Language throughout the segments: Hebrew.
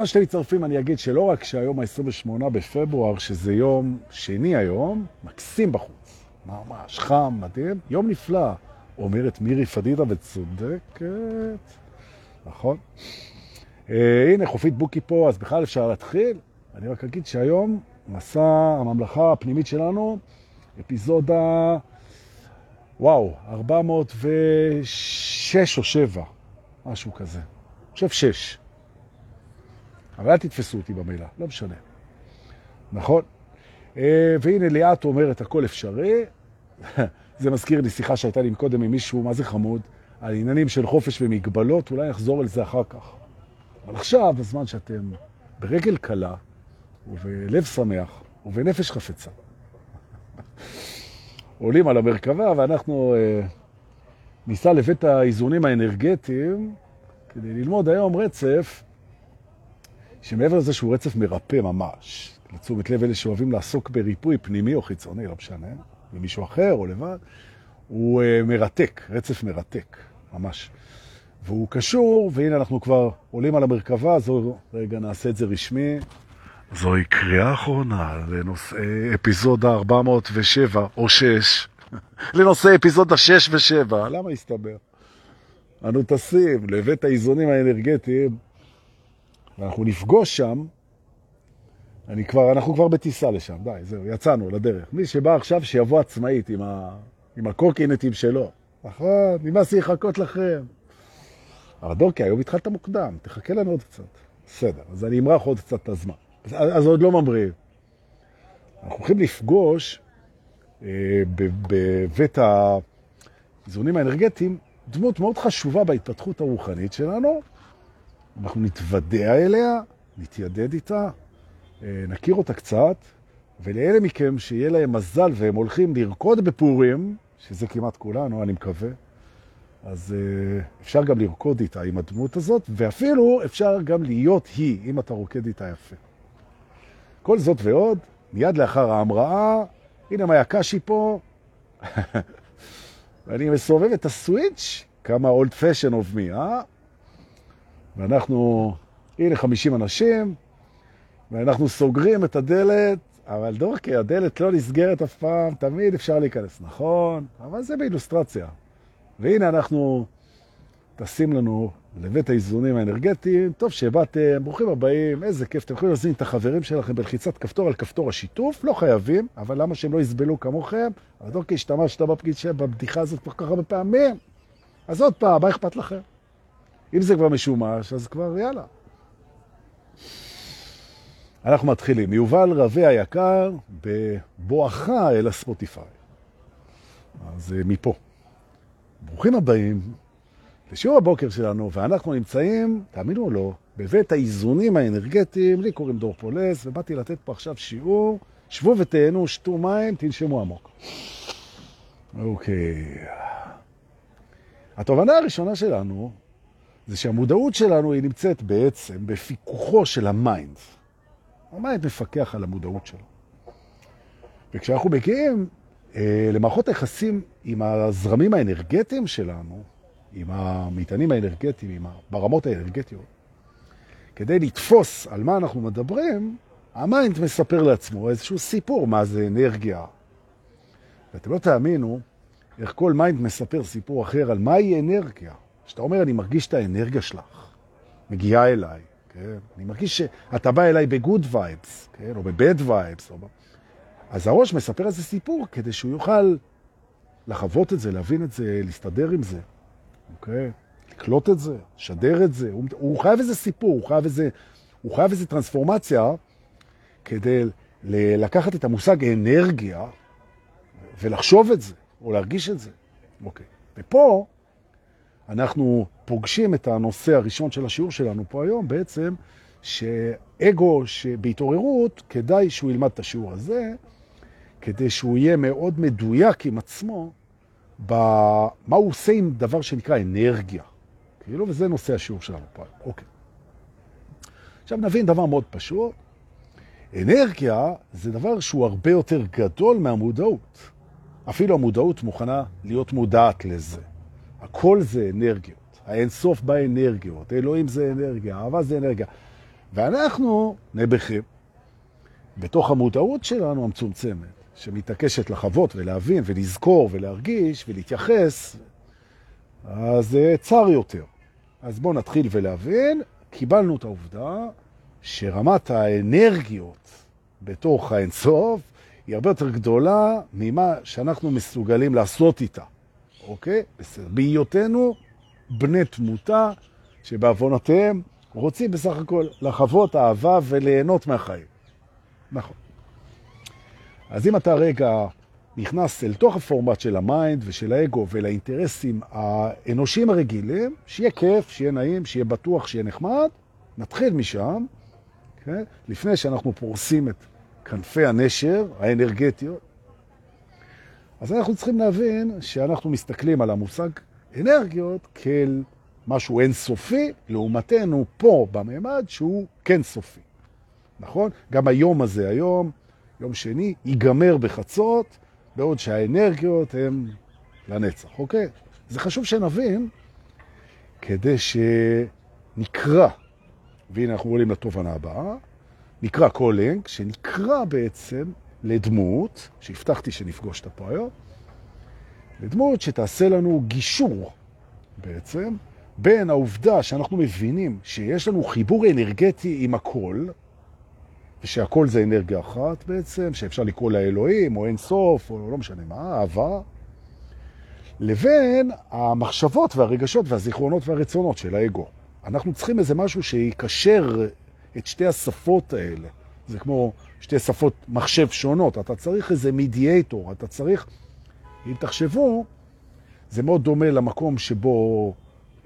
מה שאתם מצטרפים, אני אגיד שלא רק שהיום ה-28 בפברואר, שזה יום שני היום, מקסים בחוץ, ממש חם, מדהים, יום נפלא, אומרת מירי פדידה וצודקת, נכון? אה, הנה, חופית בוקי פה, אז בכלל אפשר להתחיל. אני רק אגיד שהיום מסע הממלכה הפנימית שלנו, אפיזודה, וואו, 406 או 7, משהו כזה. אני חושב 6. אבל אל תתפסו אותי במילה, לא משנה. נכון? אה, והנה ליאת אומרת, הכל אפשרי. זה מזכיר לי שיחה שהייתה לי קודם עם מישהו, מה זה חמוד, על עניינים של חופש ומגבלות, אולי נחזור על זה אחר כך. אבל עכשיו, בזמן שאתם ברגל קלה, ובלב שמח, ובנפש חפצה, עולים על המרכבה, ואנחנו אה, ניסע לבית האיזונים האנרגטיים כדי ללמוד היום רצף שמעבר לזה שהוא רצף מרפא ממש, לתשומת לב אלה שאוהבים לעסוק בריפוי פנימי או חיצוני, לא משנה, ממישהו אחר או לבד, הוא uh, מרתק, רצף מרתק, ממש. והוא קשור, והנה אנחנו כבר עולים על המרכבה, זו, רגע נעשה את זה רשמי. זוהי קריאה אחרונה לנושא אפיזודה 407 או 6, לנושא אפיזודה 6 ו-7. למה הסתבר? אנו טסים לבית האיזונים האנרגטיים ואנחנו נפגוש שם, אני כבר, אנחנו כבר בטיסה לשם, די, זהו, יצאנו לדרך. מי שבא עכשיו שיבוא עצמאית עם, ה, עם הקורקינטים שלו. נכון, נמאס לי לחכות לכם. אבל דורקי, היום התחלת מוקדם, תחכה לנו עוד קצת. בסדר, אז אני אמרח עוד קצת את הזמן. אז, אז עוד לא ממריאים. אנחנו הולכים לפגוש אה, בבית האיזונים האנרגטיים דמות מאוד חשובה בהתפתחות הרוחנית שלנו, אנחנו נתוודע אליה, נתיידד איתה, אה, נכיר אותה קצת, ולאלה מכם שיהיה להם מזל והם הולכים לרקוד בפורים, שזה כמעט כולנו, אני מקווה, אז אה, אפשר גם לרקוד איתה עם הדמות הזאת, ואפילו אפשר גם להיות היא, אם אתה רוקד איתה יפה. כל זאת ועוד, מיד לאחר ההמראה, הנה מה יקשי פה, ואני מסובב את הסוויץ', כמה old fashion of me, אה? ואנחנו, הנה 50 אנשים, ואנחנו סוגרים את הדלת, אבל דורקי, הדלת לא נסגרת אף פעם, תמיד אפשר להיכנס, נכון, אבל זה באילוסטרציה. והנה אנחנו טסים לנו לבית האיזונים האנרגטיים, טוב שבאתם, ברוכים הבאים, איזה כיף, אתם יכולים להזין את החברים שלכם בלחיצת כפתור על כפתור השיתוף, לא חייבים, אבל למה שהם לא יסבלו כמוכם? אבל דורקי, השתמשת בבדיחה הזאת כל כך הרבה פעמים, אז עוד פעם, מה אכפת לכם? אם זה כבר משומש, אז כבר יאללה. אנחנו מתחילים. יובל רבי היקר בבואך אל הספוטיפיי. אז אה, מפה. ברוכים הבאים לשיעור הבוקר שלנו, ואנחנו נמצאים, תאמינו או לא, בבית האיזונים האנרגטיים, לי קוראים דור פולס, ובאתי לתת פה עכשיו שיעור, שבו ותהנו, שתו מים, תנשמו עמוק. אוקיי. התובנה הראשונה שלנו זה שהמודעות שלנו היא נמצאת בעצם בפיקוחו של ה mind. ה mind מפקח על המודעות שלו. וכשאנחנו מגיעים אה, למערכות היחסים עם הזרמים האנרגטיים שלנו, עם המטענים האנרגטיים, עם ברמות האנרגטיות, כדי לתפוס על מה אנחנו מדברים, ה mind מספר לעצמו איזשהו סיפור מה זה אנרגיה. ואתם לא תאמינו איך כל mind מספר סיפור אחר על מהי אנרגיה. שאתה אומר, אני מרגיש את האנרגיה שלך, מגיעה אליי, כן? אני מרגיש שאתה בא אליי ב good vibes, כן? או ב bad vibes. או... אז הראש מספר איזה סיפור כדי שהוא יוכל לחוות את זה, להבין את זה, להסתדר עם זה, אוקיי? לקלוט את זה, לשדר את זה. הוא, הוא חייב איזה סיפור, הוא חייב איזה, הוא חייב איזה טרנספורמציה כדי לקחת את המושג אנרגיה ולחשוב את זה, או להרגיש את זה. אוקיי. ופה אנחנו פוגשים את הנושא הראשון של השיעור שלנו פה היום, בעצם שאגו שבהתעוררות, כדאי שהוא ילמד את השיעור הזה, כדי שהוא יהיה מאוד מדויק עם עצמו, במה הוא עושה עם דבר שנקרא אנרגיה. כאילו, וזה נושא השיעור שלנו פה. אוקיי. עכשיו נבין דבר מאוד פשוט. אנרגיה זה דבר שהוא הרבה יותר גדול מהמודעות. אפילו המודעות מוכנה להיות מודעת לזה. הכל זה אנרגיות. האינסוף באנרגיות, אלוהים זה אנרגיה, אהבה זה אנרגיה. ואנחנו נעבכים. בתוך המודעות שלנו המצומצמת, שמתעקשת לחוות ולהבין ולזכור ולהרגיש ולהתייחס, אז זה צר יותר. אז בואו נתחיל ולהבין, קיבלנו את העובדה שרמת האנרגיות בתוך האינסוף היא הרבה יותר גדולה ממה שאנחנו מסוגלים לעשות איתה, אוקיי? בסדר. בהיותנו בני תמותה שבעוונותיהם רוצים בסך הכל לחוות אהבה וליהנות מהחיים. נכון. אז אם אתה רגע נכנס אל תוך הפורמט של ה mind ושל האגו ולאינטרסים האנושיים הרגילים, שיהיה כיף, שיהיה נעים, שיהיה בטוח, שיהיה נחמד, נתחיל משם, כן? לפני שאנחנו פורסים את כנפי הנשר האנרגטיות. אז אנחנו צריכים להבין שאנחנו מסתכלים על המושג אנרגיות כאל משהו אינסופי, לעומתנו פה בממד שהוא כן סופי. נכון? גם היום הזה, היום, יום שני, ייגמר בחצות, בעוד שהאנרגיות הן לנצח, אוקיי? זה חשוב שנבין כדי שנקרא, והנה אנחנו עולים לתובנה הבאה, נקרא calling, שנקרא בעצם לדמות, שהבטחתי שנפגוש אותה פה לדמות שתעשה לנו גישור בעצם בין העובדה שאנחנו מבינים שיש לנו חיבור אנרגטי עם הכל, ושהכל זה אנרגיה אחת בעצם, שאפשר לקרוא לה אלוהים, או אין סוף, או לא משנה מה, אהבה, לבין המחשבות והרגשות והזיכרונות והרצונות של האגו. אנחנו צריכים איזה משהו שיקשר את שתי השפות האלה. זה כמו שתי שפות מחשב שונות. אתה צריך איזה מידיאטור, אתה צריך, אם תחשבו, זה מאוד דומה למקום שבו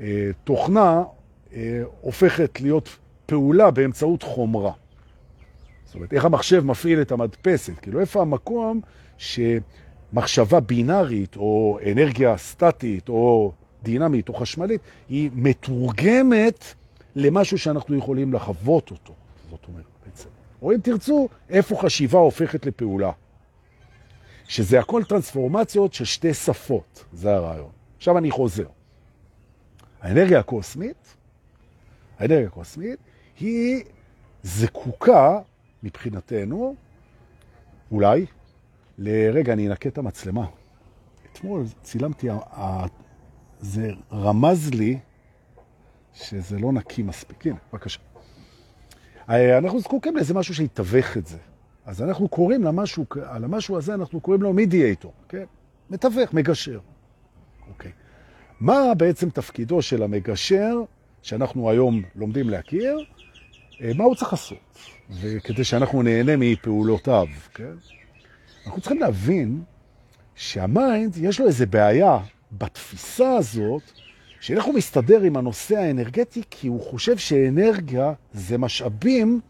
אה, תוכנה אה, הופכת להיות פעולה באמצעות חומרה. זאת אומרת, איך המחשב מפעיל את המדפסת? כאילו, איפה המקום שמחשבה בינארית, או אנרגיה סטטית, או דינמית, או חשמלית, היא מתורגמת למשהו שאנחנו יכולים לחוות אותו. זאת אומרת. או אם תרצו, איפה חשיבה הופכת לפעולה. שזה הכל טרנספורמציות של שתי שפות, זה הרעיון. עכשיו אני חוזר. האנרגיה הקוסמית, האנרגיה הקוסמית, היא זקוקה מבחינתנו, אולי, לרגע, אני אנקה את המצלמה. אתמול צילמתי, זה רמז לי שזה לא נקי מספיק. הנה, בבקשה. אה, אנחנו זקוקים לאיזה משהו שיתווך את זה. אז אנחנו קוראים למשהו, על המשהו הזה אנחנו קוראים לו מידיאטור, כן? מתווך, מגשר. אוקיי. מה בעצם תפקידו של המגשר, שאנחנו היום לומדים להכיר? אה, מה הוא צריך לעשות? וכדי שאנחנו נהנה מפעולותיו, כן? אנחנו צריכים להבין שהמיינד, יש לו איזה בעיה בתפיסה הזאת, של איך הוא מסתדר עם הנושא האנרגטי, כי הוא חושב שאנרגיה זה משאבים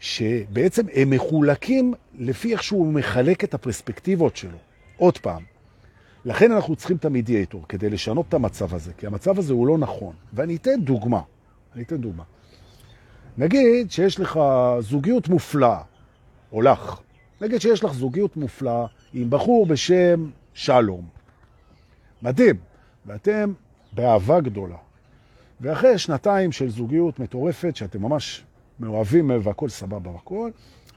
שבעצם הם מחולקים לפי איך שהוא מחלק את הפרספקטיבות שלו. עוד פעם, לכן אנחנו צריכים את המדיאטור כדי לשנות את המצב הזה, כי המצב הזה הוא לא נכון. ואני אתן דוגמה. אני אתן דוגמה. נגיד שיש לך זוגיות מופלאה, או לך. נגיד שיש לך זוגיות מופלאה עם בחור בשם שלום. מדהים. ואתם באהבה גדולה. ואחרי שנתיים של זוגיות מטורפת, שאתם ממש מאוהבים והכל סבבה והכל,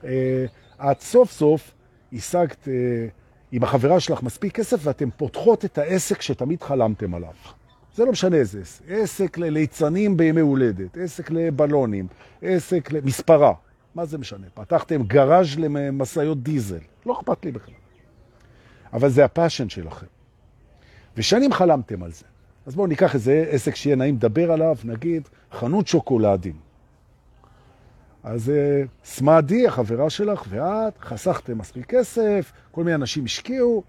אה, את סוף סוף השגת אה, עם החברה שלך מספיק כסף ואתם פותחות את העסק שתמיד חלמתם עליו. זה לא משנה איזה עסק. עסק לליצנים בימי הולדת, עסק לבלונים, עסק למספרה. מה זה משנה? פתחתם גראז' למסעיות דיזל. לא אכפת לי בכלל. אבל זה הפאשן שלכם. ושנים חלמתם על זה. אז בואו ניקח איזה עסק שיהיה נעים לדבר עליו, נגיד חנות שוקולדים. אז אה, סמאדי, החברה שלך, ואת חסכתם מספיק כסף, כל מיני אנשים השקיעו,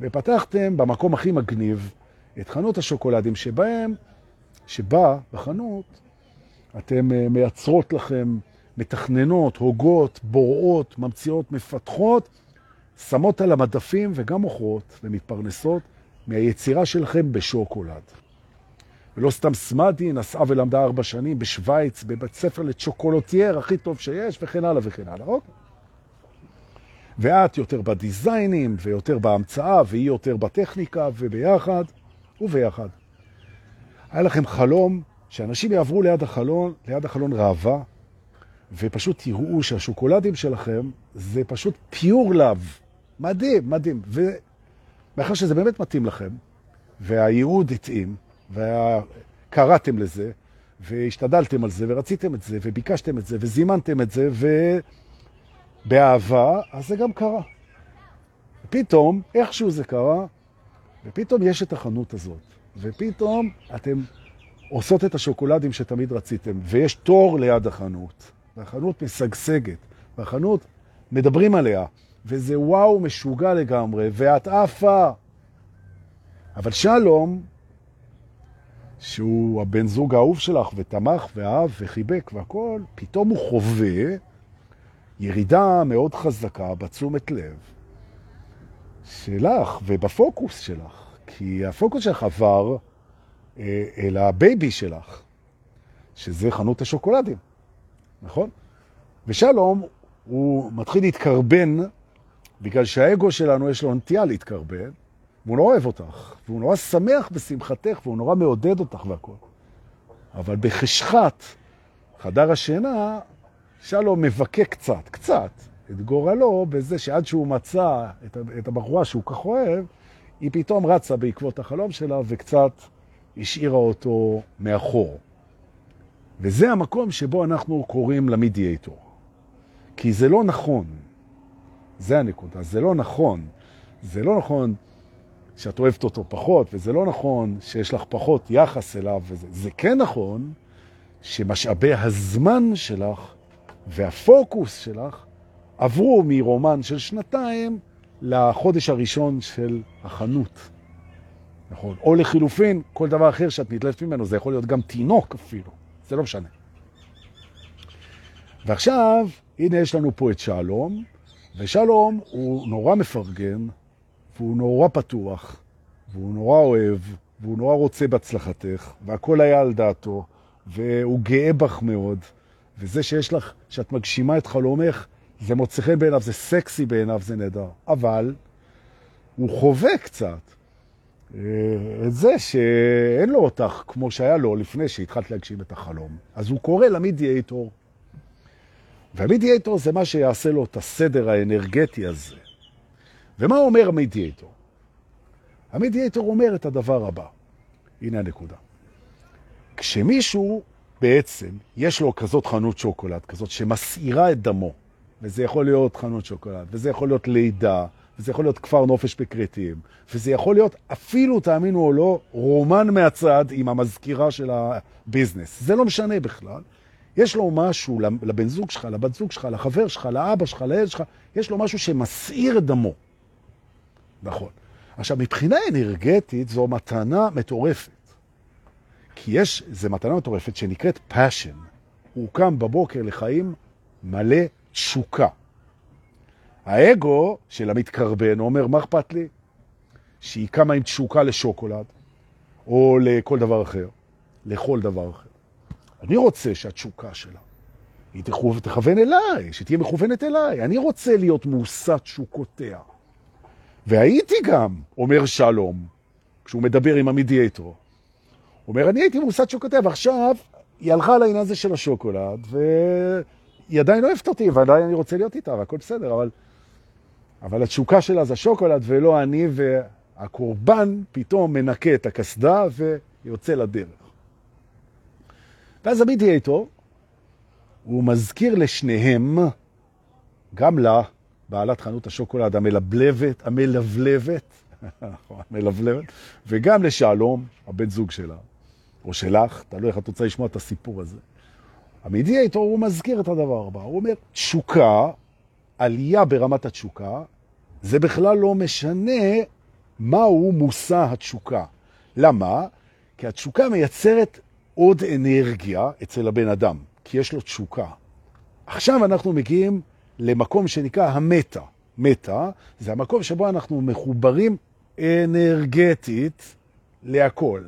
ופתחתם במקום הכי מגניב את חנות השוקולדים שבהם, שבה בחנות אתם אה, מייצרות לכם, מתכננות, הוגות, בוראות, ממציאות, מפתחות, שמות על המדפים וגם מוכרות ומתפרנסות מהיצירה שלכם בשוקולד. ולא סתם סמדי נסעה ולמדה ארבע שנים בשוויץ, בבית ספר לצ'וקולוטייר הכי טוב שיש, וכן הלאה וכן הלאה. אוקיי? ואת יותר בדיזיינים, ויותר בהמצאה, והיא יותר בטכניקה, וביחד, וביחד. היה לכם חלום שאנשים יעברו ליד החלון, ליד החלון ראווה, ופשוט תראו שהשוקולדים שלכם זה פשוט פיור לב. מדהים, מדהים. ומאחר שזה באמת מתאים לכם, והייעוד התאים, וקראתם לזה, והשתדלתם על זה, ורציתם את זה, וביקשתם את זה, וזימנתם את זה, ובאהבה, אז זה גם קרה. ופתאום, איכשהו זה קרה, ופתאום יש את החנות הזאת, ופתאום אתם עושות את השוקולדים שתמיד רציתם, ויש תור ליד החנות, והחנות משגשגת, והחנות מדברים עליה, וזה וואו משוגע לגמרי, ואת עפה. אבל שלום, שהוא הבן זוג האהוב שלך, ותמך ואהב וחיבק והכל, פתאום הוא חווה ירידה מאוד חזקה בתשומת לב שלך ובפוקוס שלך. כי הפוקוס שלך עבר אה, אל ה baby שלך, שזה חנות השוקולדים, נכון? ושלום, הוא מתחיל להתקרבן, בגלל שהאגו שלנו יש לו נטייה להתקרבן, והוא נורא אוהב אותך, והוא נורא שמח בשמחתך, והוא נורא מעודד אותך והכל. אבל בחשכת חדר השינה, שלום מבכה קצת, קצת, את גורלו בזה שעד שהוא מצא את הבחורה שהוא כך אוהב, היא פתאום רצה בעקבות החלום שלה וקצת השאירה אותו מאחור. וזה המקום שבו אנחנו קוראים למדיאטור. כי זה לא נכון. זה הנקודה, זה לא נכון. זה לא נכון שאת אוהבת אותו פחות, וזה לא נכון שיש לך פחות יחס אליו. וזה. זה כן נכון שמשאבי הזמן שלך והפוקוס שלך עברו מרומן של שנתיים לחודש הראשון של החנות. נכון. או לחילופין, כל דבר אחר שאת נתלפת ממנו, זה יכול להיות גם תינוק אפילו, זה לא משנה. ועכשיו, הנה יש לנו פה את שלום, ושלום הוא נורא מפרגן, והוא נורא פתוח, והוא נורא אוהב, והוא נורא רוצה בהצלחתך, והכל היה על דעתו, והוא גאה בך מאוד, וזה שיש לך, שאת מגשימה את חלומך, זה מוצא חן בעיניו, זה סקסי בעיניו, זה נהדר. אבל הוא חווה קצת אה, את זה שאין לו אותך כמו שהיה לו לפני שהתחלת להגשים את החלום. אז הוא קורא למדיאטור. והמדיאטור זה מה שיעשה לו את הסדר האנרגטי הזה. ומה אומר המדיאטור? המדיאטור אומר את הדבר הבא. הנה הנקודה. כשמישהו בעצם, יש לו כזאת חנות שוקולד, כזאת שמסעירה את דמו, וזה יכול להיות חנות שוקולד, וזה יכול להיות לידה, וזה יכול להיות כפר נופש בקריטים, וזה יכול להיות אפילו, תאמינו או לא, רומן מהצד עם המזכירה של הביזנס. זה לא משנה בכלל. יש לו משהו לבן זוג שלך, לבת זוג שלך, לחבר שלך, לאבא שלך, לילד שלך, יש לו משהו שמסעיר את דמו. נכון. עכשיו, מבחינה אנרגטית זו מתנה מטורפת. כי יש, זו מתנה מטורפת שנקראת passion. הוא קם בבוקר לחיים מלא תשוקה. האגו של המתקרבן אומר, מה אכפת לי? שהיא קמה עם תשוקה לשוקולד, או לכל דבר אחר, לכל דבר אחר. אני רוצה שהתשוקה שלה, היא תכוון אליי, שתהיה מכוונת אליי. אני רוצה להיות מושא תשוקותיה. והייתי גם, אומר שלום, כשהוא מדבר עם המדיאטור. הוא אומר, אני הייתי מושא תשוקותיה, ועכשיו היא הלכה על העניין הזה של השוקולד, והיא עדיין אוהבת אותי, ועדיין אני רוצה להיות איתה, והכל בסדר, אבל... אבל התשוקה שלה זה שוקולד ולא אני, והקורבן פתאום מנקה את הקסדה ויוצא לדרך. ואז המדיאטור, הוא מזכיר לשניהם, גם לה, בעלת חנות השוקולד המלבלבת, המלבלבת, המלבלבת, וגם לשלום, הבן זוג שלה, או שלך, תלוי איך את רוצה לשמוע את הסיפור הזה. המדיאטור, הוא מזכיר את הדבר הבא, הוא אומר, תשוקה עלייה ברמת התשוקה, זה בכלל לא משנה מהו מושא התשוקה. למה? כי התשוקה מייצרת עוד אנרגיה אצל הבן אדם, כי יש לו תשוקה. עכשיו אנחנו מגיעים למקום שנקרא המטה. מטה זה המקום שבו אנחנו מחוברים אנרגטית להכל.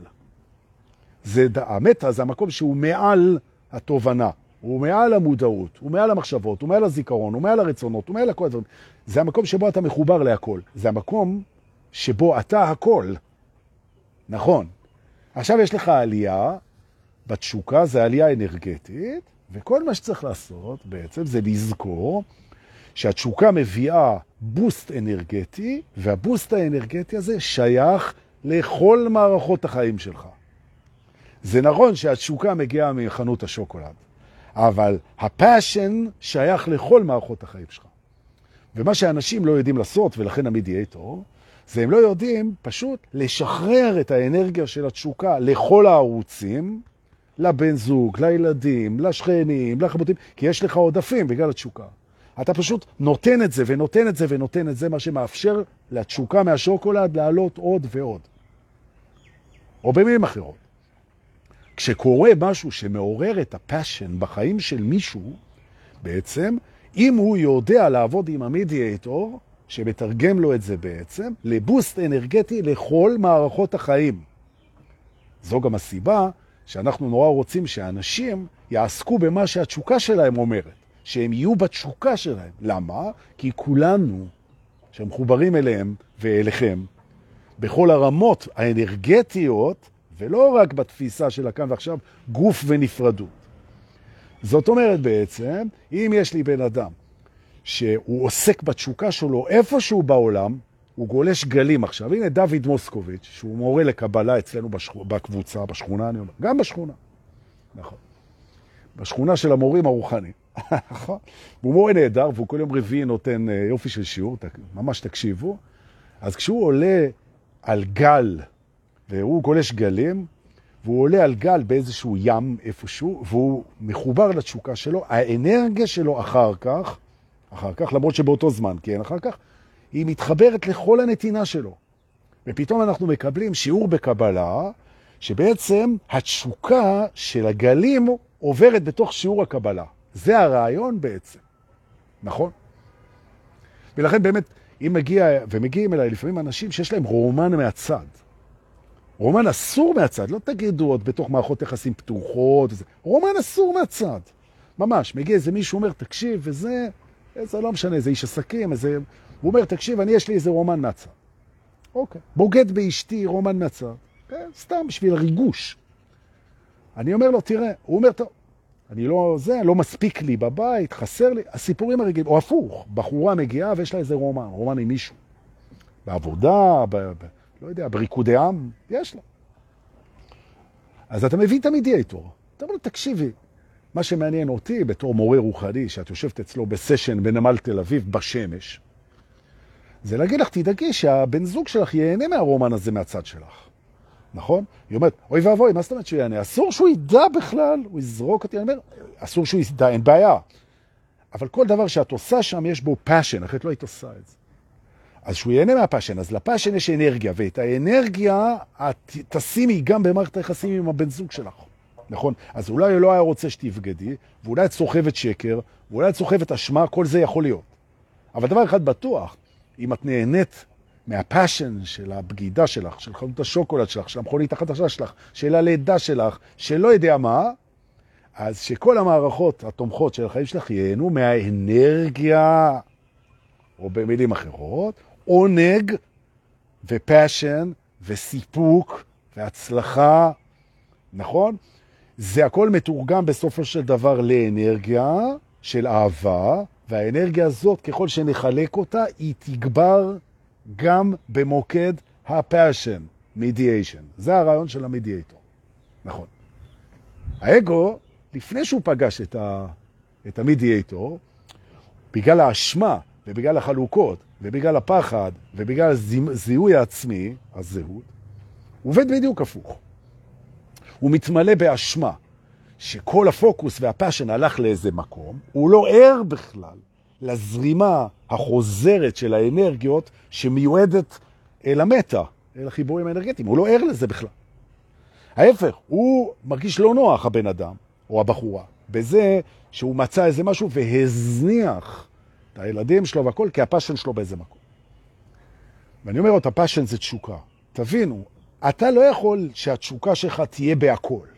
זה, המטה זה המקום שהוא מעל התובנה. הוא מעל המודעות, הוא מעל המחשבות, הוא מעל הזיכרון, הוא מעל הרצונות, הוא מעל הכל הדברים. זה המקום שבו אתה מחובר להכל. זה המקום שבו אתה הכל. נכון. עכשיו יש לך עלייה בתשוקה, זה עלייה אנרגטית, וכל מה שצריך לעשות בעצם זה לזכור שהתשוקה מביאה בוסט אנרגטי, והבוסט האנרגטי הזה שייך לכל מערכות החיים שלך. זה נכון שהתשוקה מגיעה מחנות השוקולד, אבל הפאשן שייך לכל מערכות החיים שלך. ומה שאנשים לא יודעים לעשות, ולכן המדיאטור, זה הם לא יודעים פשוט לשחרר את האנרגיה של התשוקה לכל הערוצים, לבן זוג, לילדים, לשכנים, לחבוטים, כי יש לך עודפים בגלל התשוקה. אתה פשוט נותן את זה ונותן את זה ונותן את זה, מה שמאפשר לתשוקה מהשוקולד לעלות עוד ועוד. או במילים אחרות, כשקורה משהו שמעורר את הפאשן בחיים של מישהו, בעצם, אם הוא יודע לעבוד עם המדיאטור, שמתרגם לו את זה בעצם, לבוסט אנרגטי לכל מערכות החיים. זו גם הסיבה שאנחנו נורא רוצים שאנשים יעסקו במה שהתשוקה שלהם אומרת, שהם יהיו בתשוקה שלהם. למה? כי כולנו, שמחוברים אליהם ואליכם, בכל הרמות האנרגטיות, ולא רק בתפיסה של הכאן ועכשיו, גוף ונפרדות. זאת אומרת בעצם, אם יש לי בן אדם שהוא עוסק בתשוקה שלו איפשהו בעולם, הוא גולש גלים עכשיו. הנה דוד מוסקוביץ', שהוא מורה לקבלה אצלנו בשכ... בקבוצה, בשכונה, אני אומר, גם בשכונה. נכון. בשכונה של המורים הרוחניים. נכון. הוא מורה נהדר, והוא כל יום רביעי נותן אה, יופי של שיעור, ממש תקשיבו. אז כשהוא עולה על גל, והוא גולש גלים, והוא עולה על גל באיזשהו ים איפשהו, והוא מחובר לתשוקה שלו, האנרגיה שלו אחר כך, אחר כך, למרות שבאותו זמן, כן, אחר כך, היא מתחברת לכל הנתינה שלו. ופתאום אנחנו מקבלים שיעור בקבלה, שבעצם התשוקה של הגלים עוברת בתוך שיעור הקבלה. זה הרעיון בעצם, נכון? ולכן באמת, אם מגיע, ומגיעים אליי לפעמים אנשים שיש להם רומן מהצד. רומן אסור מהצד, לא תגידו עוד בתוך מערכות יחסים פתוחות, וזה. רומן אסור מהצד. ממש, מגיע איזה מישהו אומר, תקשיב, וזה, זה לא משנה, זה איש עסקים, איזה... הוא אומר, תקשיב, אני יש לי איזה רומן מהצד. אוקיי. בוגד באשתי, רומן מהצד. כן, סתם בשביל ריגוש. אני אומר לו, תראה, הוא אומר, טוב, אני לא, זה, לא מספיק לי בבית, חסר לי, הסיפורים הרגילים, או הפוך, בחורה מגיעה ויש לה איזה רומן, רומן עם מישהו. בעבודה, ב, ב, לא יודע, בריקודי עם, יש לה. אז אתה מביא את ה mediator. אתה אומר לו, תקשיבי, מה שמעניין אותי בתור מורה רוחני, שאת יושבת אצלי בסשן בנמל תל אביב בשמש, זה להגיד לך, תדאגי שהבן זוג שלך ייהנה מהרומן הזה מהצד שלך. נכון? היא אומרת, אוי ואבוי, מה זאת אומרת שהוא ייהנה? אסור שהוא ידע בכלל, הוא יזרוק אותי, אני אומר, אסור שהוא ידע, אין בעיה. אבל כל דבר שאת עושה שם יש בו passion, אחרת לא היית עושה את זה. אז שהוא ייהנה מה passion, אז ל passion יש אנרגיה, ואת האנרגיה את תשימי גם במערכת היחסים עם הבן זוג שלך. נכון? אז אולי לא היה רוצה שתבגדי, ואולי את סוחבת שקר, ואולי את סוחבת אשמה, כל זה יכול להיות. אבל דבר אחד בטוח, אם את נהנית מה passion של הבגידה שלך, של חנות השוקולד שלך, של המכונית החדשה שלך, של הלידה שלך, שלא יודע מה, אז שכל המערכות התומכות של החיים שלך ייהנו מהאנרגיה, או במילים אחרות, עונג ו passion וסיפוק והצלחה, נכון? זה הכל מתורגם בסופו של דבר לאנרגיה של אהבה, והאנרגיה הזאת, ככל שנחלק אותה, היא תגבר גם במוקד הפאשן, מדיאשן. זה הרעיון של המדיאטור. נכון. האגו, לפני שהוא פגש את, ה, את המדיאטור, בגלל האשמה ובגלל החלוקות ובגלל הפחד ובגלל הזיהוי העצמי, הזהות, הוא עובד בדיוק הפוך. הוא מתמלא באשמה, שכל הפוקוס והפאשן הלך לאיזה מקום, הוא לא ער בכלל לזרימה החוזרת של האנרגיות שמיועדת אל המטה, אל החיבורים האנרגטיים. הוא לא ער לזה בכלל. ההפך, הוא מרגיש לא נוח, הבן אדם, או הבחורה, בזה שהוא מצא איזה משהו והזניח את הילדים שלו והכל, כי ה passion שלו באיזה מקום. ואני אומר עוד, ה passion זה תשוקה. תבינו, אתה לא יכול שהתשוקה שלך תהיה בהכל.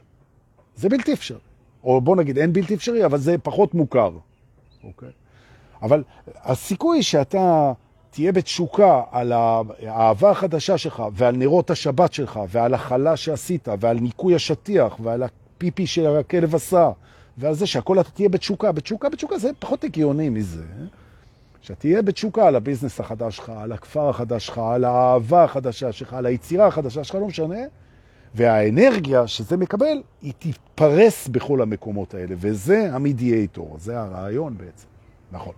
זה בלתי אפשרי. או בוא נגיד, אין בלתי אפשרי, אבל זה פחות מוכר. אוקיי? אבל הסיכוי שאתה תהיה בתשוקה על האהבה החדשה שלך, ועל נרות השבת שלך, ועל החלה שעשית, ועל ניקוי השטיח, ועל הפיפי שהכלב עשה, ועל זה שהכל אתה תהיה בתשוקה. בתשוקה, בתשוקה זה פחות הגיוני מזה. שאתה תהיה בתשוקה על הביזנס החדש שלך, על הכפר החדש שלך, על האהבה החדשה שלך, על היצירה החדשה שלך, לא משנה. והאנרגיה שזה מקבל, היא תתפרס בכל המקומות האלה, וזה המדיאטור, זה הרעיון בעצם. נכון.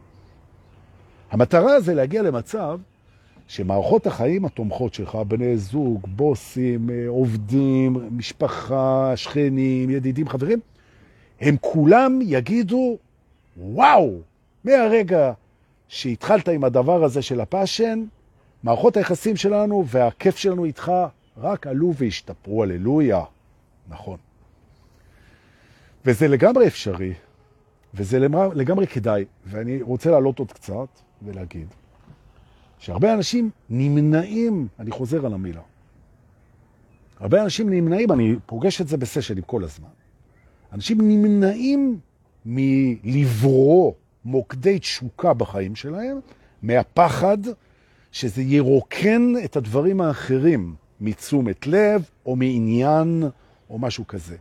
המטרה זה להגיע למצב שמערכות החיים התומכות שלך, בני זוג, בוסים, אה, עובדים, משפחה, שכנים, ידידים, חברים, הם כולם יגידו, וואו, מהרגע שהתחלת עם הדבר הזה של הפאשן, מערכות היחסים שלנו והכיף שלנו איתך רק עלו והשתפרו, הללויה. נכון. וזה לגמרי אפשרי, וזה לגמרי כדאי, ואני רוצה לעלות עוד קצת ולהגיד שהרבה אנשים נמנעים, אני חוזר על המילה, הרבה אנשים נמנעים, אני פוגש את זה בסשנים כל הזמן, אנשים נמנעים מלברוא מוקדי תשוקה בחיים שלהם, מהפחד שזה ירוקן את הדברים האחרים מתשומת לב או מעניין או משהו כזה.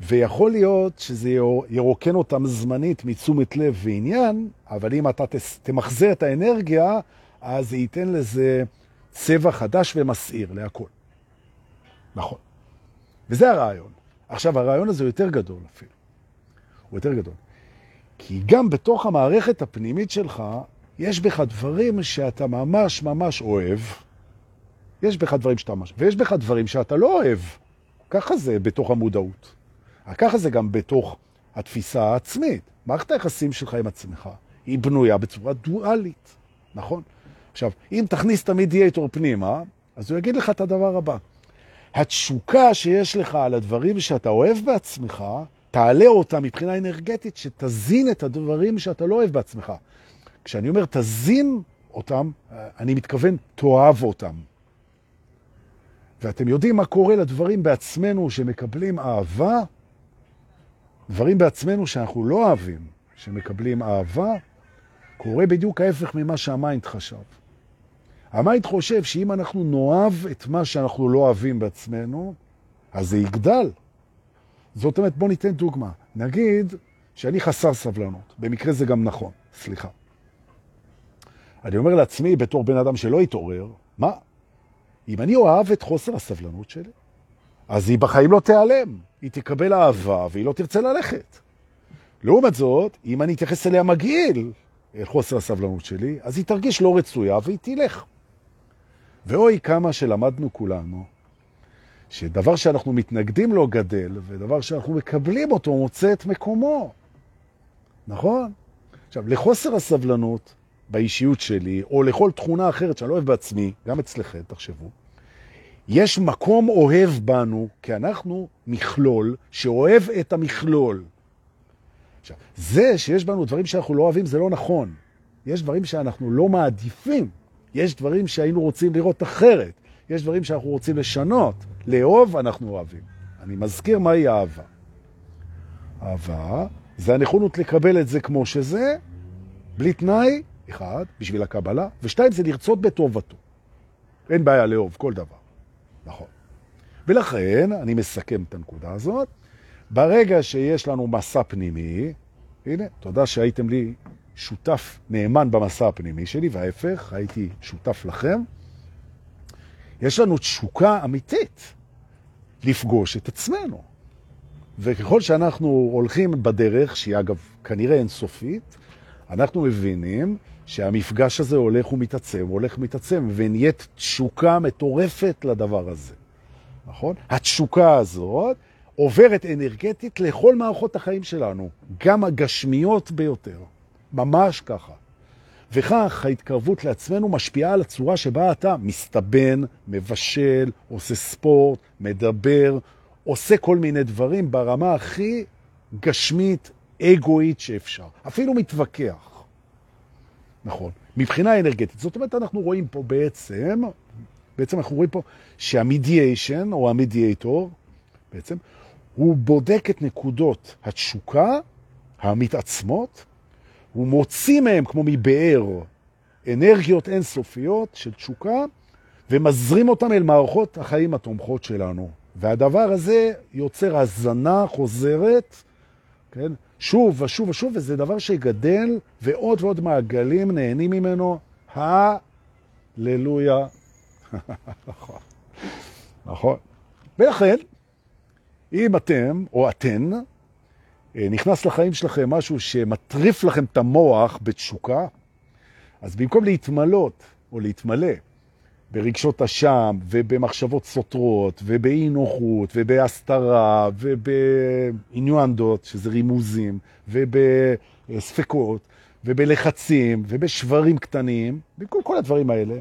ויכול להיות שזה ירוקן אותם זמנית מתשומת לב ועניין, אבל אם אתה תמחזר את האנרגיה, אז זה ייתן לזה צבע חדש ומסעיר להכל. נכון. וזה הרעיון. עכשיו, הרעיון הזה יותר גדול אפילו. הוא יותר גדול. כי גם בתוך המערכת הפנימית שלך, יש בך דברים שאתה ממש ממש אוהב, יש בך דברים שאתה ממש, ויש בך דברים שאתה לא אוהב. ככה זה בתוך המודעות. ככה זה גם בתוך התפיסה העצמית. מערכת היחסים שלך עם עצמך היא בנויה בצורה דואלית, נכון? עכשיו, אם תכניס את המדיאטור פנימה, אז הוא יגיד לך את הדבר הבא. התשוקה שיש לך על הדברים שאתה אוהב בעצמך, תעלה אותה מבחינה אנרגטית, שתזין את הדברים שאתה לא אוהב בעצמך. כשאני אומר תזין אותם, אני מתכוון תאהב אותם. ואתם יודעים מה קורה לדברים בעצמנו שמקבלים אהבה? דברים בעצמנו שאנחנו לא אוהבים, שמקבלים אהבה, קורה בדיוק ההפך ממה שה mind חשב. ה mind חושב שאם אנחנו נאהב את מה שאנחנו לא אוהבים בעצמנו, אז זה יגדל. זאת אומרת, בוא ניתן דוגמה. נגיד שאני חסר סבלנות, במקרה זה גם נכון, סליחה. אני אומר לעצמי, בתור בן אדם שלא התעורר, מה? אם אני אוהב את חוסר הסבלנות שלי, אז היא בחיים לא תיעלם. היא תקבל אהבה והיא לא תרצה ללכת. לעומת זאת, אם אני אתייחס אליה מגעיל, אל חוסר הסבלנות שלי, אז היא תרגיש לא רצויה והיא תלך. ואוי כמה שלמדנו כולנו, שדבר שאנחנו מתנגדים לו גדל, ודבר שאנחנו מקבלים אותו מוצא את מקומו. נכון? עכשיו, לחוסר הסבלנות באישיות שלי, או לכל תכונה אחרת שאני לא אוהב בעצמי, גם אצלכם, תחשבו, יש מקום אוהב בנו, כי אנחנו מכלול שאוהב את המכלול. עכשיו, זה שיש בנו דברים שאנחנו לא אוהבים, זה לא נכון. יש דברים שאנחנו לא מעדיפים. יש דברים שהיינו רוצים לראות אחרת. יש דברים שאנחנו רוצים לשנות. לאהוב, אנחנו אוהבים. אני מזכיר מהי אהבה. אהבה זה הנכונות לקבל את זה כמו שזה, בלי תנאי, אחד, בשביל הקבלה, ושתיים, זה לרצות בטובתו. אין בעיה לאהוב כל דבר. נכון. ולכן, אני מסכם את הנקודה הזאת, ברגע שיש לנו מסע פנימי, הנה, תודה שהייתם לי שותף נאמן במסע הפנימי שלי, וההפך, הייתי שותף לכם, יש לנו תשוקה אמיתית לפגוש את עצמנו. וככל שאנחנו הולכים בדרך, שהיא אגב כנראה אינסופית, אנחנו מבינים שהמפגש הזה הולך ומתעצם, הולך ומתעצם, ונהיית תשוקה מטורפת לדבר הזה. נכון? התשוקה הזאת עוברת אנרגטית לכל מערכות החיים שלנו, גם הגשמיות ביותר. ממש ככה. וכך ההתקרבות לעצמנו משפיעה על הצורה שבה אתה מסתבן, מבשל, עושה ספורט, מדבר, עושה כל מיני דברים ברמה הכי גשמית, אגואית שאפשר. אפילו מתווכח. נכון. מבחינה אנרגטית. זאת אומרת, אנחנו רואים פה בעצם, בעצם אנחנו רואים פה שהמדיאשן, או המדיאטור, בעצם, הוא בודק את נקודות התשוקה המתעצמות, הוא מוציא מהם, כמו מבאר, אנרגיות אינסופיות של תשוקה, ומזרים אותם אל מערכות החיים התומכות שלנו. והדבר הזה יוצר הזנה חוזרת כן? שוב ושוב ושוב, וזה דבר שגדל, ועוד ועוד מעגלים נהנים ממנו. הללויה. נכון. נכון. ולכן, אם אתם, או אתן, אה, נכנס לחיים שלכם משהו שמטריף לכם את המוח בתשוקה, אז במקום להתמלות או להתמלא ברגשות אשם ובמחשבות סותרות ובאי נוחות ובהסתרה ובאינואנדות, שזה רימוזים, ובספקות ובלחצים ובשברים קטנים, במקום כל הדברים האלה,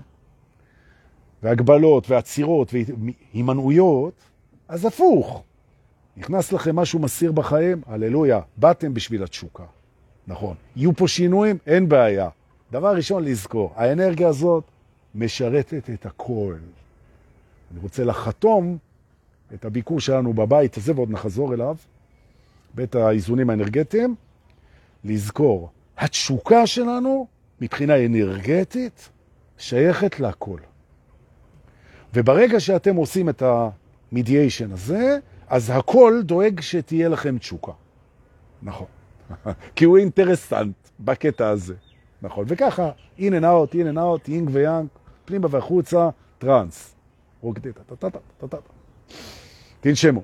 והגבלות ועצירות והימנעויות, אז הפוך. נכנס לכם משהו מסיר בחיים, הללויה, באתם בשביל התשוקה. נכון. יהיו פה שינויים? אין בעיה. דבר ראשון לזכור, האנרגיה הזאת משרתת את הכל. אני רוצה לחתום את הביקור שלנו בבית הזה, ועוד נחזור אליו, בית האיזונים האנרגטיים, לזכור, התשוקה שלנו מבחינה אנרגטית שייכת לכל. וברגע שאתם עושים את המדיאשן הזה, אז הכל דואג שתהיה לכם תשוקה. נכון. כי הוא אינטרסנט בקטע הזה. נכון. וככה, in and out, in and out, יינג ויאנג, פנימה והחוצה, טרנס. תנשמו.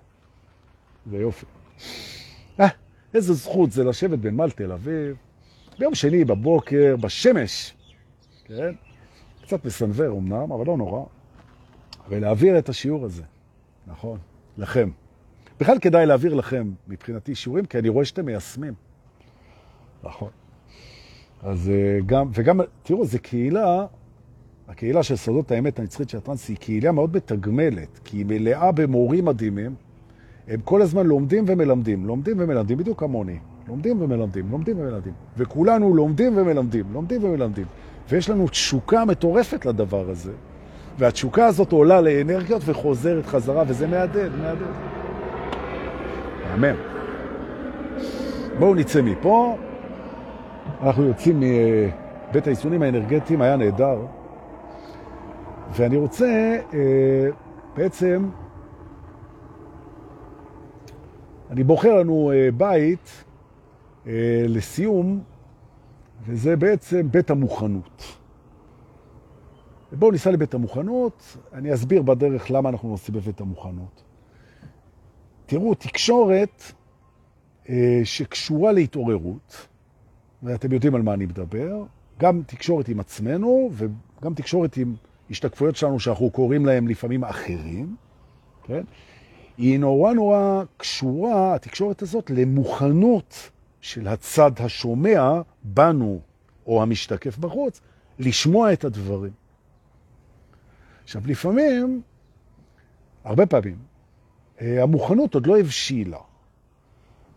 זה יופי. אה, איזה זכות זה לשבת בנמל תל אביב, ביום שני בבוקר, בשמש, כן? קצת מסנוור אמנם, אבל לא נורא. ולהעביר את השיעור הזה, נכון, לכם. בכלל כדאי להעביר לכם, מבחינתי, שיעורים, כי אני רואה שאתם מיישמים. נכון. אז אה, גם, וגם, תראו, זו קהילה, הקהילה של סודות האמת הנצחית של הטרנס היא קהילה מאוד מתגמלת, כי היא מלאה במורים מדהימים, הם כל הזמן לומדים ומלמדים, לומדים ומלמדים, בדיוק כמוני. לומדים ומלמדים, לומדים ומלמדים. וכולנו לומדים ומלמדים, לומדים ומלמדים. ויש לנו תשוקה מטורפת לדבר הזה. והתשוקה הזאת עולה לאנרגיות וחוזרת חזרה, וזה מעדד, מעדד. אמן. בואו נצא מפה. אנחנו יוצאים מבית האיסונים האנרגטיים, היה נהדר. ואני רוצה אה, בעצם, אני בוחר לנו אה, בית אה, לסיום, וזה בעצם בית המוכנות. בואו ניסע לבית המוכנות, אני אסביר בדרך למה אנחנו נוסעים בבית המוכנות. תראו, תקשורת אה, שקשורה להתעוררות, ואתם יודעים על מה אני מדבר, גם תקשורת עם עצמנו וגם תקשורת עם השתקפויות שלנו שאנחנו קוראים להם לפעמים אחרים, כן? היא נורא נורא קשורה, התקשורת הזאת, למוכנות של הצד השומע בנו, או המשתקף בחוץ, לשמוע את הדברים. עכשיו, לפעמים, הרבה פעמים, אה, המוכנות עוד לא הבשילה.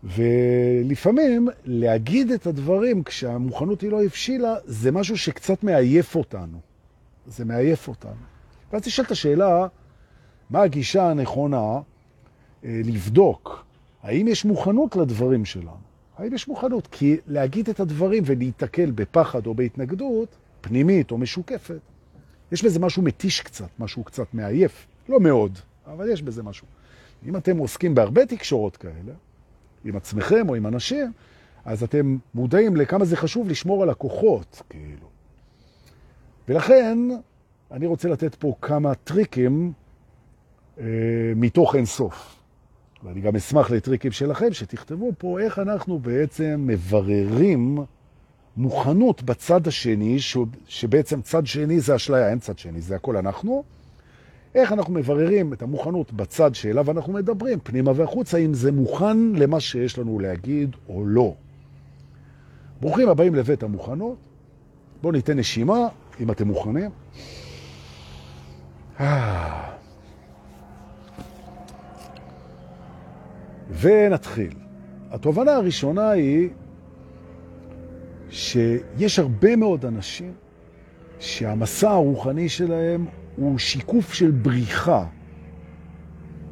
ולפעמים להגיד את הדברים כשהמוכנות היא לא הבשילה, זה משהו שקצת מעייף אותנו. זה מעייף אותנו. ואז תשאל את השאלה, מה הגישה הנכונה אה, לבדוק? האם יש מוכנות לדברים שלנו? האם יש מוכנות? כי להגיד את הדברים ולהתקל בפחד או בהתנגדות, פנימית או משוקפת, יש בזה משהו מתיש קצת, משהו קצת מעייף. לא מאוד, אבל יש בזה משהו. אם אתם עוסקים בהרבה תקשורות כאלה, עם עצמכם או עם אנשים, אז אתם מודעים לכמה זה חשוב לשמור על הכוחות, כאילו. ולכן, אני רוצה לתת פה כמה טריקים אה, מתוך אינסוף. ואני גם אשמח לטריקים שלכם, שתכתבו פה איך אנחנו בעצם מבררים מוכנות בצד השני, ש... שבעצם צד שני זה אשליה, אין צד שני, זה הכל אנחנו. איך אנחנו מבררים את המוכנות בצד שאליו אנחנו מדברים, פנימה והחוצה, אם זה מוכן למה שיש לנו להגיד או לא. ברוכים הבאים לבית המוכנות. בואו ניתן נשימה, אם אתם מוכנים. ונתחיל. התובנה הראשונה היא שיש הרבה מאוד אנשים שהמסע הרוחני שלהם הוא שיקוף של בריחה,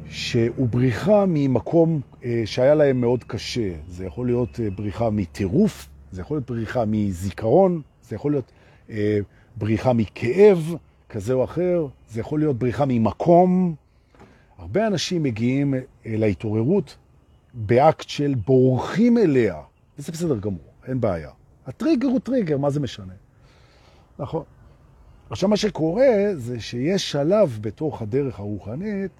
שהוא בריחה ממקום אה, שהיה להם מאוד קשה. זה יכול להיות אה, בריחה מטירוף, זה יכול להיות בריחה מזיכרון, זה יכול להיות אה, בריחה מכאב כזה או אחר, זה יכול להיות בריחה ממקום. הרבה אנשים מגיעים להתעוררות באקט של בורחים אליה, וזה בסדר גמור, אין בעיה. הטריגר הוא טריגר, מה זה משנה? נכון. עכשיו, מה שקורה זה שיש שלב בתוך הדרך הרוחנית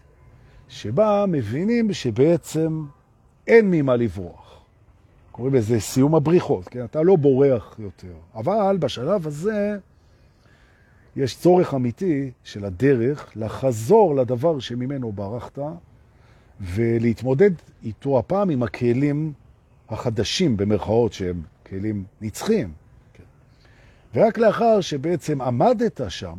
שבה מבינים שבעצם אין ממה לברוח. קוראים לזה סיום הבריחות, כן? אתה לא בורח יותר. אבל בשלב הזה יש צורך אמיתי של הדרך לחזור לדבר שממנו ברחת ולהתמודד איתו הפעם עם הכלים החדשים, במרכאות, שהם כלים נצחיים. ורק לאחר שבעצם עמדת שם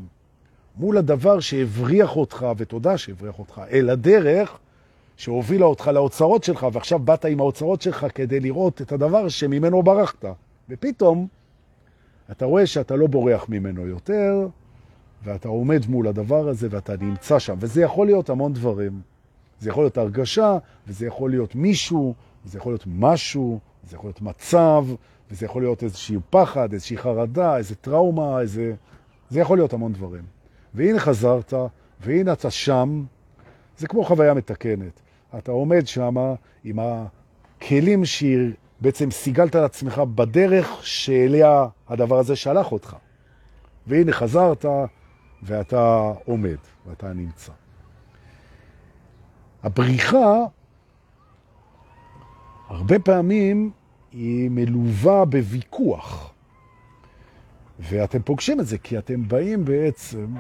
מול הדבר שהבריח אותך, ותודה שהבריח אותך, אל הדרך שהובילה אותך לאוצרות שלך, ועכשיו באת עם האוצרות שלך כדי לראות את הדבר שממנו ברחת. ופתאום אתה רואה שאתה לא בורח ממנו יותר, ואתה עומד מול הדבר הזה ואתה נמצא שם. וזה יכול להיות המון דברים. זה יכול להיות הרגשה, וזה יכול להיות מישהו, וזה יכול להיות משהו, זה יכול להיות מצב, וזה יכול להיות איזושהי פחד, איזושהי חרדה, איזו טראומה, איזה... זה יכול להיות המון דברים. והנה חזרת, והנה אתה שם, זה כמו חוויה מתקנת. אתה עומד שם עם הכלים שבעצם סיגלת על עצמך בדרך שאליה הדבר הזה שלח אותך. והנה חזרת, ואתה עומד, ואתה נמצא. הבריחה, הרבה פעמים היא מלווה בוויכוח. ואתם פוגשים את זה, כי אתם באים בעצם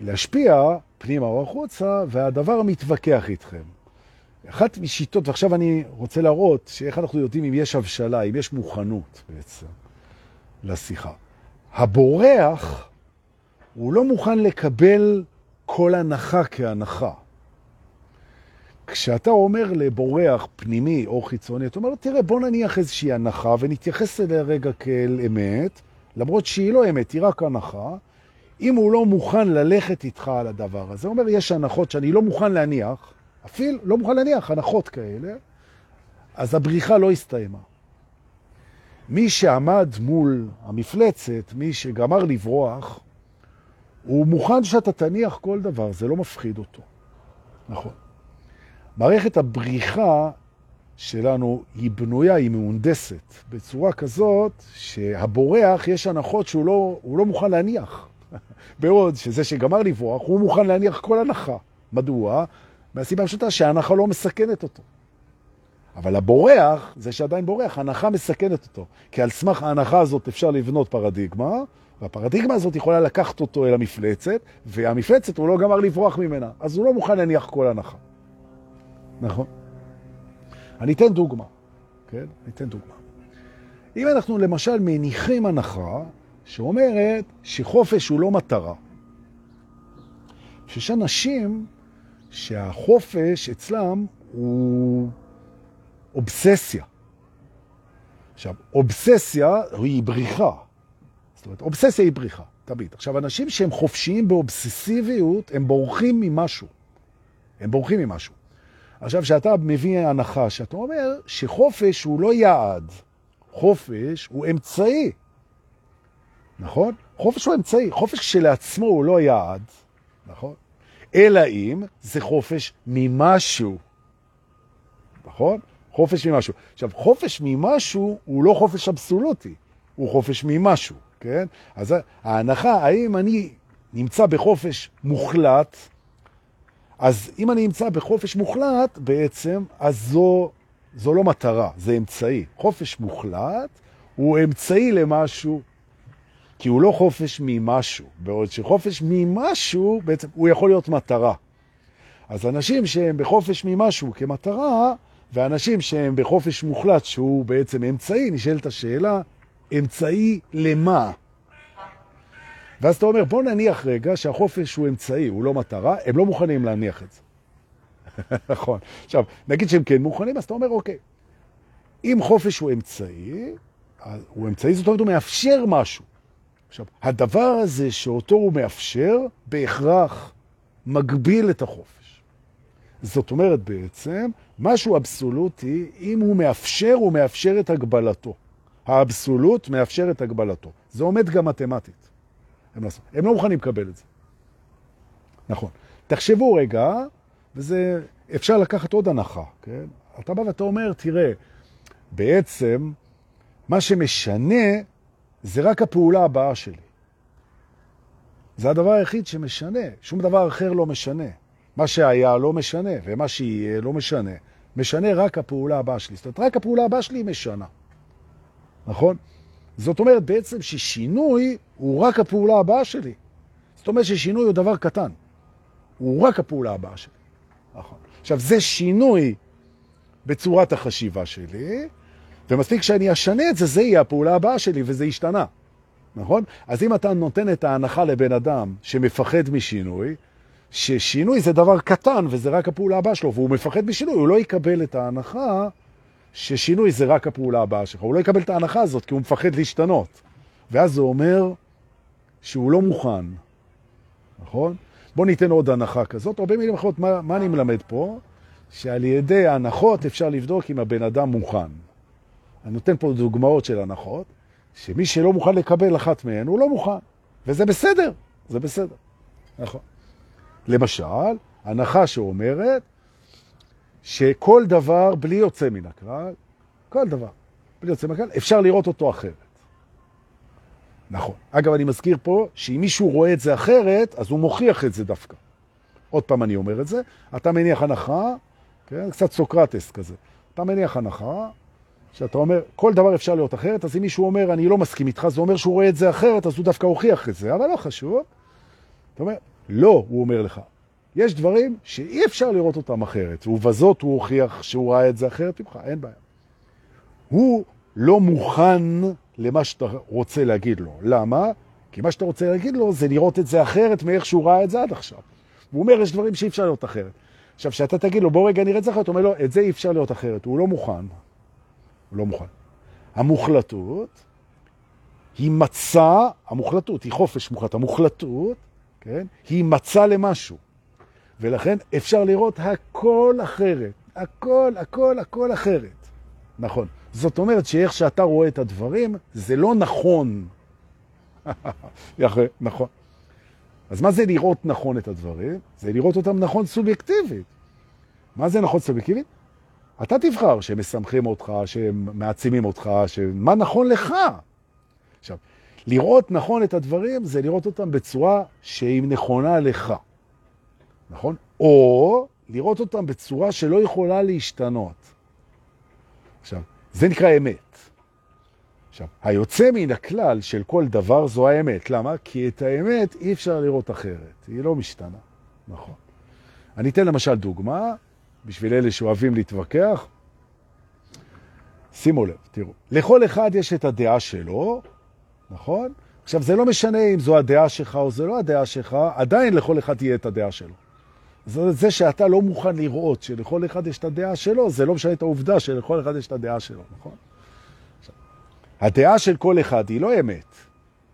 להשפיע פנימה או החוצה, והדבר מתווכח איתכם. אחת משיטות, ועכשיו אני רוצה להראות שאיך אנחנו יודעים אם יש הבשלה, אם יש מוכנות בעצם לשיחה. הבורח הוא לא מוכן לקבל כל הנחה כהנחה. כשאתה אומר לבורח פנימי או חיצוני, אתה אומר, תראה, בוא נניח איזושהי הנחה ונתייחס אליה רגע כאל אמת, למרות שהיא לא אמת, היא רק הנחה. אם הוא לא מוכן ללכת איתך על הדבר הזה, הוא אומר, יש הנחות שאני לא מוכן להניח, אפילו לא מוכן להניח הנחות כאלה, אז הבריחה לא הסתיימה. מי שעמד מול המפלצת, מי שגמר לברוח, הוא מוכן שאתה תניח כל דבר, זה לא מפחיד אותו. נכון. מערכת הבריחה שלנו היא בנויה, היא מהונדסת, בצורה כזאת שהבורח יש הנחות שהוא לא, לא מוכן להניח. בעוד שזה שגמר לברוח, הוא מוכן להניח כל הנחה. מדוע? מהסיבה הפשוטה שההנחה לא מסכנת אותו. אבל הבורח, זה שעדיין בורח, ההנחה מסכנת אותו. כי על סמך ההנחה הזאת אפשר לבנות פרדיגמה, והפרדיגמה הזאת יכולה לקחת אותו אל המפלצת, והמפלצת הוא לא גמר לברוח ממנה, אז הוא לא מוכן להניח כל הנחה. נכון? אני אתן דוגמה, כן? אני אתן דוגמה. אם אנחנו למשל מניחים הנחה שאומרת שחופש הוא לא מטרה, שיש אנשים שהחופש אצלם הוא אובססיה. עכשיו, אובססיה היא בריחה. זאת אומרת, אובססיה היא בריחה, תמיד. עכשיו, אנשים שהם חופשיים באובססיביות, הם בורחים ממשהו. הם בורחים ממשהו. עכשיו, שאתה מביא הנחה, שאתה אומר שחופש הוא לא יעד, חופש הוא אמצעי. נכון? חופש הוא אמצעי. חופש כשלעצמו הוא לא יעד, נכון? אלא אם זה חופש ממשהו. נכון? חופש ממשהו. עכשיו, חופש ממשהו הוא לא חופש אבסולוטי, הוא חופש ממשהו, כן? אז ההנחה, האם אני נמצא בחופש מוחלט, אז אם אני נמצא בחופש מוחלט בעצם, אז זו, זו לא מטרה, זה אמצעי. חופש מוחלט הוא אמצעי למשהו, כי הוא לא חופש ממשהו, בעוד שחופש ממשהו בעצם הוא יכול להיות מטרה. אז אנשים שהם בחופש ממשהו כמטרה, ואנשים שהם בחופש מוחלט שהוא בעצם אמצעי, נשאלת השאלה, אמצעי למה? ואז אתה אומר, בוא נניח רגע שהחופש הוא אמצעי, הוא לא מטרה, הם לא מוכנים להניח את זה. נכון. עכשיו, נגיד שהם כן מוכנים, אז אתה אומר, אוקיי, אם חופש הוא אמצעי, הוא אמצעי, זאת אומרת, הוא מאפשר משהו. עכשיו, הדבר הזה שאותו הוא מאפשר, בהכרח מגביל את החופש. זאת אומרת בעצם, משהו אבסולוטי, אם הוא מאפשר, הוא מאפשר את הגבלתו. האבסולוט מאפשר את הגבלתו. זה עומד גם מתמטית. הם, לא, הם לא מוכנים לקבל את זה. נכון. תחשבו רגע, וזה, אפשר לקחת עוד הנחה, כן? אתה בא ואתה אומר, תראה, בעצם מה שמשנה זה רק הפעולה הבאה שלי. זה הדבר היחיד שמשנה, שום דבר אחר לא משנה. מה שהיה לא משנה, ומה שיהיה לא משנה. משנה רק הפעולה הבאה שלי. זאת אומרת, רק הפעולה הבאה שלי משנה. נכון? זאת אומרת בעצם ששינוי הוא רק הפעולה הבאה שלי. זאת אומרת ששינוי הוא דבר קטן. הוא רק הפעולה הבאה שלי. נכון. עכשיו, זה שינוי בצורת החשיבה שלי, ומספיק שאני אשנה את זה, זה יהיה הפעולה הבאה שלי, וזה השתנה. נכון? אז אם אתה נותן את ההנחה לבן אדם שמפחד משינוי, ששינוי זה דבר קטן וזה רק הפעולה הבאה שלו, והוא מפחד משינוי, הוא לא יקבל את ההנחה ששינוי זה רק הפעולה הבאה שלך. הוא לא יקבל את ההנחה הזאת כי הוא מפחד להשתנות. ואז זה אומר שהוא לא מוכן, נכון? בוא ניתן עוד הנחה כזאת, או במילים אחרות, מה, מה אני מלמד פה? שעל ידי הנחות אפשר לבדוק אם הבן אדם מוכן. אני נותן פה דוגמאות של הנחות, שמי שלא מוכן לקבל אחת מהן, הוא לא מוכן. וזה בסדר, זה בסדר. נכון. למשל, הנחה שאומרת שכל דבר, בלי יוצא מן הכלל, כל דבר, בלי יוצא מן הכלל, אפשר לראות אותו אחרת. נכון. אגב, אני מזכיר פה שאם מישהו רואה את זה אחרת, אז הוא מוכיח את זה דווקא. עוד פעם אני אומר את זה, אתה מניח הנחה, כן? קצת סוקרטס כזה. אתה מניח הנחה, שאתה אומר, כל דבר אפשר להיות אחרת, אז אם מישהו אומר, אני לא מסכים איתך, זה אומר שהוא רואה את זה אחרת, אז הוא דווקא הוכיח את זה, אבל לא חשוב. אתה אומר, לא, הוא אומר לך. יש דברים שאי אפשר לראות אותם אחרת, ובזאת הוא הוכיח שהוא ראה את זה אחרת ממך, אין בעיה. הוא לא מוכן למה שאתה רוצה להגיד לו. למה? כי מה שאתה רוצה להגיד לו זה לראות את זה אחרת מאיך שהוא ראה את זה עד עכשיו. הוא אומר, יש דברים שאי אפשר להיות אחרת. עכשיו, כשאתה תגיד לו, בוא רגע נראה את זה אחרת, הוא אומר לו, את זה אי אפשר להיות אחרת. הוא לא מוכן. הוא לא מוכן. המוחלטות היא מצע, המוחלטות היא חופש מוחלט, המוחלטות, כן, היא מצע למשהו. ולכן אפשר לראות הכל אחרת. הכל, הכל, הכל אחרת. נכון. זאת אומרת שאיך שאתה רואה את הדברים, זה לא נכון. יחד, נכון. אז מה זה לראות נכון את הדברים? זה לראות אותם נכון סובייקטיבית. מה זה נכון סובייקטיבית? אתה תבחר שהם מסמכים אותך, שהם מעצימים אותך, שמה נכון לך. עכשיו, לראות נכון את הדברים זה לראות אותם בצורה שהיא נכונה לך, נכון? או לראות אותם בצורה שלא יכולה להשתנות. עכשיו, זה נקרא אמת. עכשיו, היוצא מן הכלל של כל דבר זו האמת. למה? כי את האמת אי אפשר לראות אחרת, היא לא משתנה. נכון. אני אתן למשל דוגמה, בשביל אלה שאוהבים להתווכח. שימו לב, תראו, לכל אחד יש את הדעה שלו, נכון? עכשיו, זה לא משנה אם זו הדעה שלך או זה לא הדעה שלך, עדיין לכל אחד תהיה את הדעה שלו. זה, שאתה לא מוכן לראות שלכל אחד יש את הדעה שלו, זה לא משנה את העובדה שלכל אחד יש את הדעה שלו, נכון? הדעה של כל אחד היא לא אמת,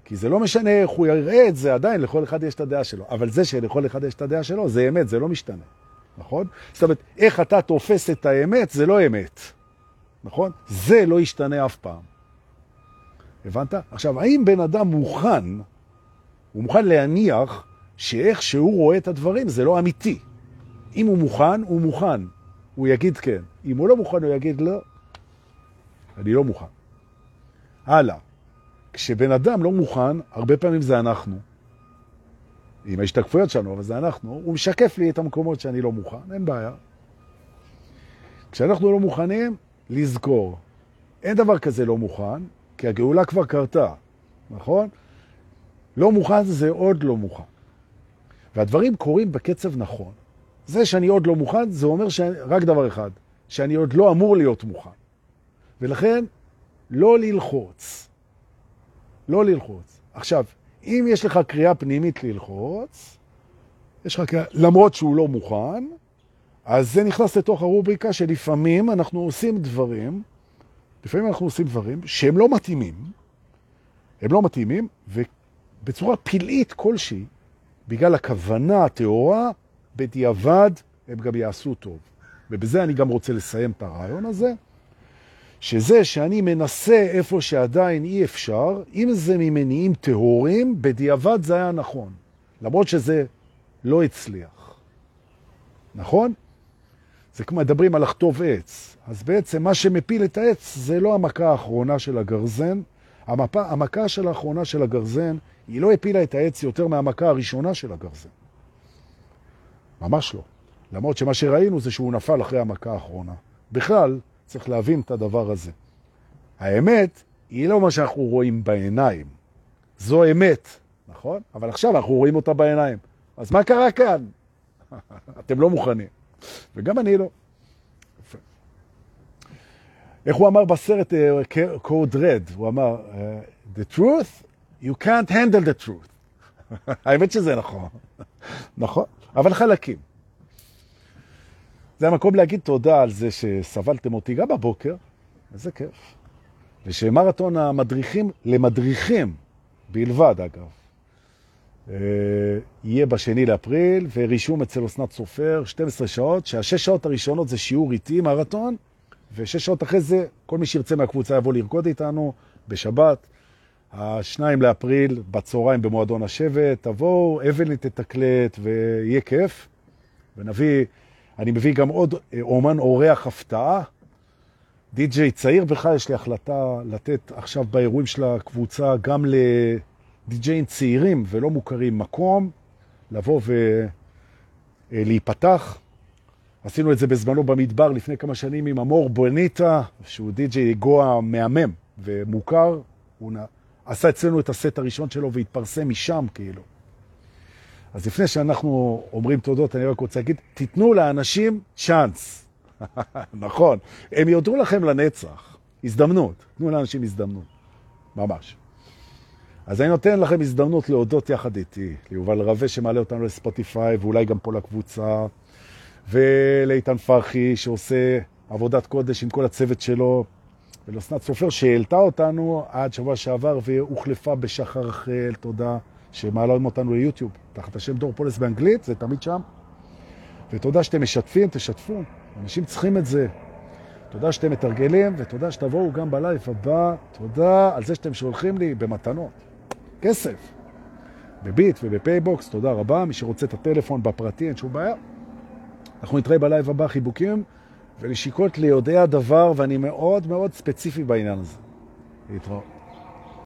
כי זה לא משנה איך הוא יראה את זה, עדיין לכל אחד יש את הדעה שלו. אבל זה שלכל אחד יש את הדעה שלו, זה אמת, זה לא משתנה, נכון? זאת אומרת, איך אתה תופס את האמת, זה לא אמת, נכון? זה לא ישתנה אף פעם. הבנת? עכשיו, האם בן אדם מוכן, הוא מוכן להניח שאיך שהוא רואה את הדברים זה לא אמיתי. אם הוא מוכן, הוא מוכן. הוא יגיד כן. אם הוא לא מוכן, הוא יגיד לא. אני לא מוכן. הלאה. כשבן אדם לא מוכן, הרבה פעמים זה אנחנו. עם ההשתקפויות שלנו, אבל זה אנחנו. הוא משקף לי את המקומות שאני לא מוכן, אין בעיה. כשאנחנו לא מוכנים, לזכור. אין דבר כזה לא מוכן, כי הגאולה כבר קרתה, נכון? לא מוכן זה עוד לא מוכן. והדברים קורים בקצב נכון. זה שאני עוד לא מוכן, זה אומר רק דבר אחד, שאני עוד לא אמור להיות מוכן. ולכן, לא ללחוץ. לא ללחוץ. עכשיו, אם יש לך קריאה פנימית ללחוץ, יש לך קריאה, למרות שהוא לא מוכן, אז זה נכנס לתוך הרובריקה שלפעמים אנחנו עושים דברים, לפעמים אנחנו עושים דברים שהם לא מתאימים, הם לא מתאימים, ובצורה פלאית כלשהי, בגלל הכוונה הטהורה, בדיעבד הם גם יעשו טוב. ובזה אני גם רוצה לסיים את הרעיון הזה, שזה שאני מנסה איפה שעדיין אי אפשר, אם זה ממניעים טהורים, בדיעבד זה היה נכון. למרות שזה לא הצליח. נכון? זה כמו מדברים על לכתוב עץ. אז בעצם מה שמפיל את העץ זה לא המכה האחרונה של הגרזן. המפה, המכה של האחרונה של הגרזן, היא לא הפילה את העץ יותר מהמכה הראשונה של הגרזן. ממש לא. למרות שמה שראינו זה שהוא נפל אחרי המכה האחרונה. בכלל, צריך להבין את הדבר הזה. האמת היא לא מה שאנחנו רואים בעיניים. זו אמת, נכון? אבל עכשיו אנחנו רואים אותה בעיניים. אז מה קרה כאן? אתם לא מוכנים. וגם אני לא. איך הוא אמר בסרט uh, Code Red? הוא אמר, uh, The truth, you can't handle the truth. האמת שזה נכון. נכון, אבל חלקים. זה המקום להגיד תודה על זה שסבלתם אותי גם בבוקר, איזה כיף. ושמרתון המדריכים, למדריכים בלבד אגב, אה, יהיה בשני לאפריל, ורישום אצל אסנת סופר, 12 שעות, שהשש שעות הראשונות זה שיעור איתי מרתון, ושש שעות אחרי זה, כל מי שירצה מהקבוצה יבוא לרקוד איתנו בשבת. השניים לאפריל, בצהריים במועדון השבט, תבואו, אבלי תתקלט ויהיה כיף. ונביא, אני מביא גם עוד אה, אומן אורח הפתעה, די-ג'יי צעיר בכלל, יש לי החלטה לתת עכשיו באירועים של הקבוצה גם לדי-ג'יים צעירים ולא מוכרים מקום, לבוא ולהיפתח. עשינו את זה בזמנו במדבר לפני כמה שנים עם אמור בוניטה, שהוא די-ג'יי גואה מהמם ומוכר. הוא עשה אצלנו את הסט הראשון שלו והתפרסם משם כאילו. אז לפני שאנחנו אומרים תודות, אני רק רוצה להגיד, תיתנו לאנשים צ'אנס. נכון, הם יודרו לכם לנצח. הזדמנות, תנו לאנשים הזדמנות, ממש. אז אני נותן לכם הזדמנות להודות יחד איתי, ליובל רווה שמעלה אותנו לספוטיפיי ואולי גם פה לקבוצה, ולאיתן פרחי שעושה עבודת קודש עם כל הצוות שלו, ולאסנת סופר שהעלתה אותנו עד שבוע שעבר והוחלפה בשחר רחל, תודה, שמעלה אותנו ליוטיוב, תחת השם דור פולס באנגלית, זה תמיד שם. ותודה שאתם משתפים, תשתפו. אנשים צריכים את זה. תודה שאתם מתרגלים, ותודה שתבואו גם בלייב הבא. תודה על זה שאתם שולחים לי במתנות. כסף. בביט ובפייבוקס, תודה רבה. מי שרוצה את הטלפון בפרטי, אין שום בעיה. אנחנו נתראה בלייב הבא, חיבוקים, ולשיקות ליודעי הדבר, ואני מאוד מאוד ספציפי בעניין הזה. להתראות.